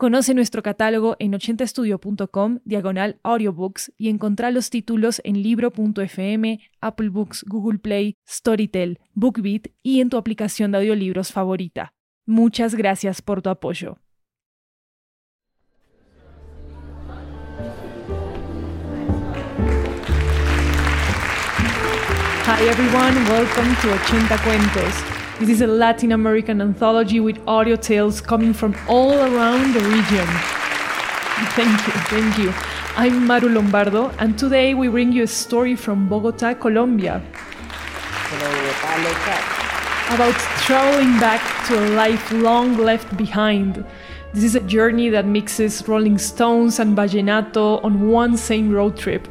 Conoce nuestro catálogo en 80estudio.com, diagonal audiobooks, y encontrá los títulos en libro.fm, Apple Books, Google Play, Storytel, BookBeat y en tu aplicación de audiolibros favorita. Muchas gracias por tu apoyo. Hi everyone, welcome to 80 Cuentos. This is a Latin American anthology with audio tales coming from all around the region. Thank you, thank you. I'm Maru Lombardo, and today we bring you a story from Bogota, Colombia. About traveling back to a life long left behind. This is a journey that mixes Rolling Stones and Vallenato on one same road trip.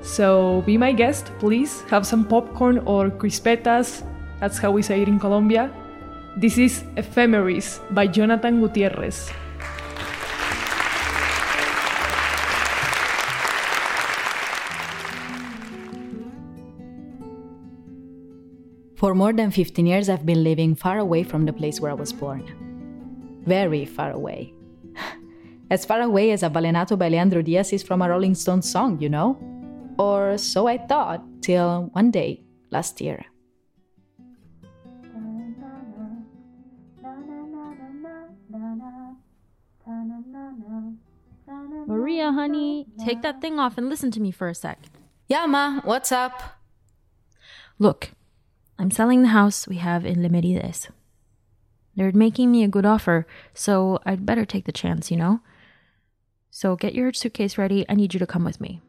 So be my guest, please. Have some popcorn or crispetas, that's how we say it in Colombia. This is Ephemeris by Jonathan Gutierrez. For more than 15 years, I've been living far away from the place where I was born. Very far away. as far away as a Vallenato by Leandro Diaz is from a Rolling Stones song, you know? Or so I thought, till one day, last year. Maria, honey, take that thing off and listen to me for a sec. Yeah, Ma, what's up? Look, I'm selling the house we have in Le Merides. They're making me a good offer, so I'd better take the chance, you know? So get your suitcase ready. I need you to come with me.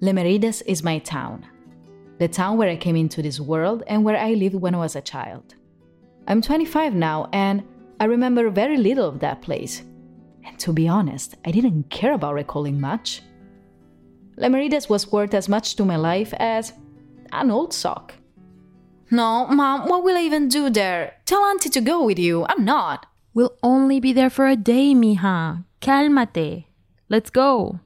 Le Merides is my town. The town where I came into this world and where I lived when I was a child. I'm 25 now, and I remember very little of that place. And to be honest, I didn't care about recalling much. Le Merides was worth as much to my life as an old sock. No, Mom, what will I even do there? Tell Auntie to go with you. I'm not. We'll only be there for a day, mija. Cálmate. Let's go.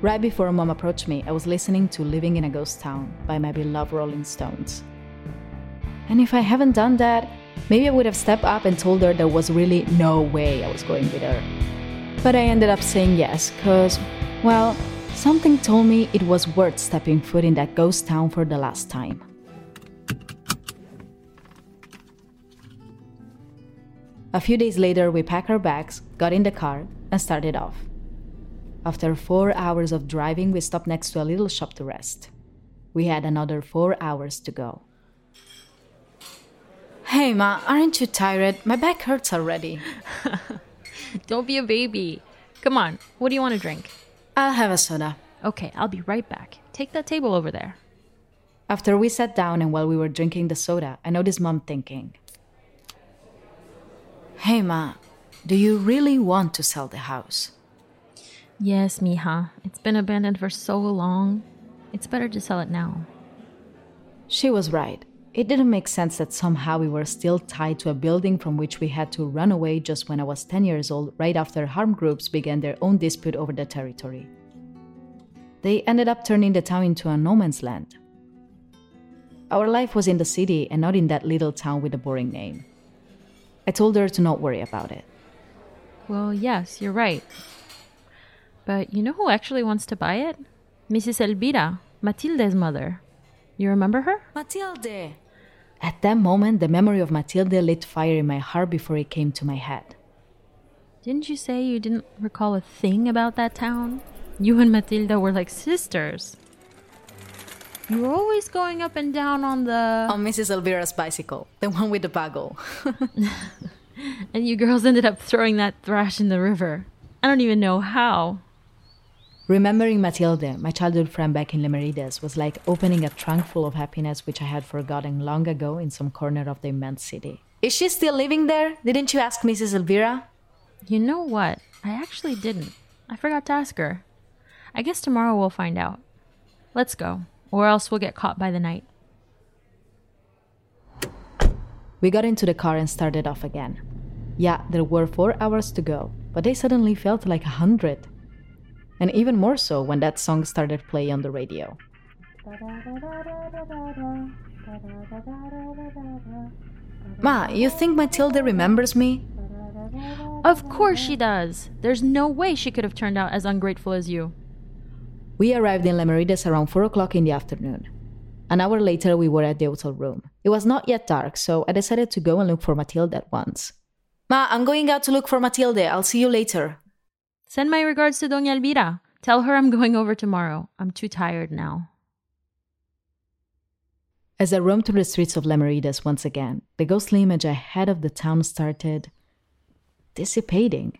Right before Mom approached me, I was listening to Living in a Ghost Town by my beloved Rolling Stones. And if I haven't done that, maybe I would have stepped up and told her there was really no way I was going with her. But I ended up saying yes, because, well, something told me it was worth stepping foot in that ghost town for the last time. A few days later, we packed our bags, got in the car, and started off. After four hours of driving, we stopped next to a little shop to rest. We had another four hours to go. Hey, Ma, aren't you tired? My back hurts already. Don't be a baby. Come on, what do you want to drink? I'll have a soda. Okay, I'll be right back. Take that table over there. After we sat down and while we were drinking the soda, I noticed Mom thinking. Hey, Ma, do you really want to sell the house? Yes, mija. It's been abandoned for so long. It's better to sell it now. She was right. It didn't make sense that somehow we were still tied to a building from which we had to run away just when I was 10 years old, right after harm groups began their own dispute over the territory. They ended up turning the town into a no man's land. Our life was in the city and not in that little town with a boring name. I told her to not worry about it. Well, yes, you're right. But you know who actually wants to buy it? Mrs. Elvira, Matilde's mother. You remember her? Matilde! At that moment, the memory of Matilde lit fire in my heart before it came to my head. Didn't you say you didn't recall a thing about that town? You and Matilda were like sisters. You were always going up and down on the. On Mrs. Elvira's bicycle, the one with the bagel. and you girls ended up throwing that thrash in the river. I don't even know how. Remembering Matilde, my childhood friend back in Lemerides, was like opening a trunk full of happiness which I had forgotten long ago in some corner of the immense city. Is she still living there? Didn't you ask Mrs. Elvira? You know what? I actually didn't. I forgot to ask her. I guess tomorrow we'll find out. Let's go, or else we'll get caught by the night. We got into the car and started off again. Yeah, there were four hours to go, but they suddenly felt like a hundred. And even more so when that song started playing on the radio. Ma, you think Matilda remembers me? Of course she does. There's no way she could have turned out as ungrateful as you. We arrived in Lemerides around 4 o'clock in the afternoon. An hour later, we were at the hotel room. It was not yet dark, so I decided to go and look for Matilda at once. Ma, I'm going out to look for Matilde. I'll see you later. Send my regards to Doña Elvira. Tell her I'm going over tomorrow. I'm too tired now. As I roamed through the streets of Lemerides once again, the ghostly image I had of the town started dissipating.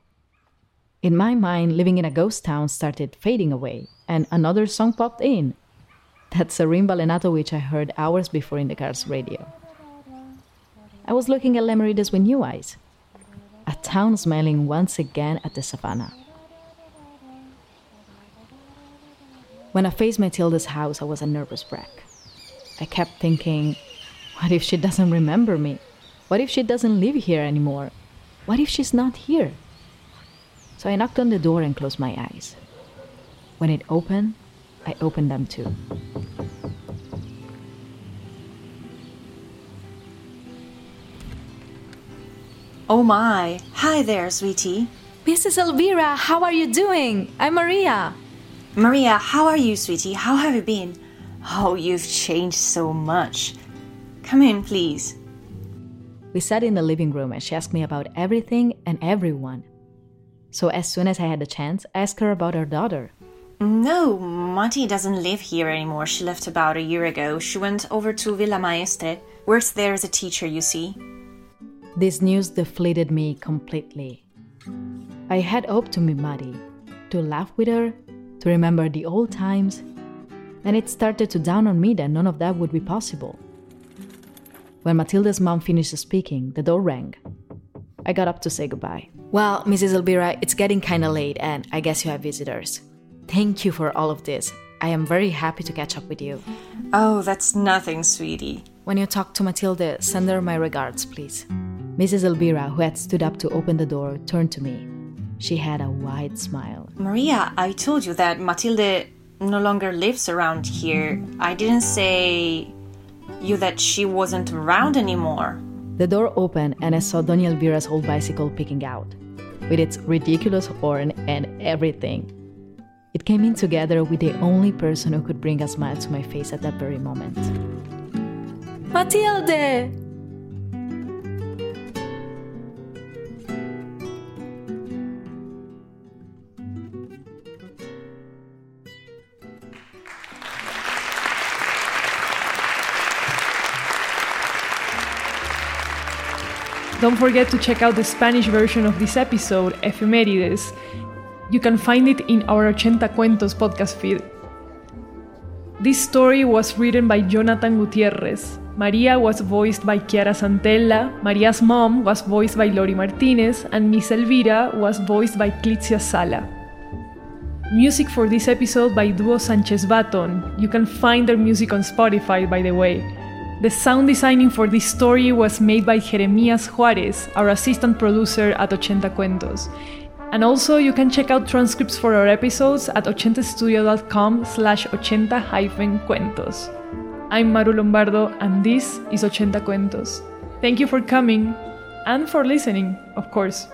In my mind, living in a ghost town started fading away, and another song popped in. That Serene Vallenato which I heard hours before in the car's radio. I was looking at Lemerides with new eyes. A town smiling once again at the savannah. When I faced Matilda's house, I was a nervous wreck. I kept thinking, what if she doesn't remember me? What if she doesn't live here anymore? What if she's not here? So I knocked on the door and closed my eyes. When it opened, I opened them too. Oh my. Hi there, sweetie. Mrs. Elvira, how are you doing? I'm Maria. Maria, how are you, sweetie? How have you been? Oh, you've changed so much. Come in, please. We sat in the living room and she asked me about everything and everyone. So as soon as I had the chance, I asked her about her daughter. No, Mati doesn't live here anymore. She left about a year ago. She went over to Villa Maestre. Works there as a teacher, you see. This news deflated me completely. I had hoped to meet Mari, to laugh with her, to remember the old times, and it started to dawn on me that none of that would be possible. When Matilda's mom finished speaking, the door rang. I got up to say goodbye. Well, Mrs. Elvira, it's getting kinda late, and I guess you have visitors. Thank you for all of this. I am very happy to catch up with you. Oh, that's nothing, sweetie. When you talk to Matilda, send her my regards, please. Mrs. Elvira, who had stood up to open the door, turned to me. She had a wide smile. Maria, I told you that Matilde no longer lives around here. I didn't say you that she wasn't around anymore. The door opened and I saw Doña Elvira's old bicycle peeking out, with its ridiculous horn and everything. It came in together with the only person who could bring a smile to my face at that very moment. Matilde! Don't forget to check out the Spanish version of this episode, Efemérides. You can find it in our Ochenta Cuentos podcast feed. This story was written by Jonathan Gutierrez. Maria was voiced by Chiara Santella, Maria's mom was voiced by Lori Martinez, and Miss Elvira was voiced by Clitzia Sala. Music for this episode by Duo Sanchez Baton. You can find their music on Spotify, by the way. The sound designing for this story was made by Jeremias Juarez, our assistant producer at Ochenta Cuentos. And also, you can check out transcripts for our episodes at ochentastudio.com slash ochenta hyphen cuentos. I'm Maru Lombardo, and this is Ochenta Cuentos. Thank you for coming, and for listening, of course.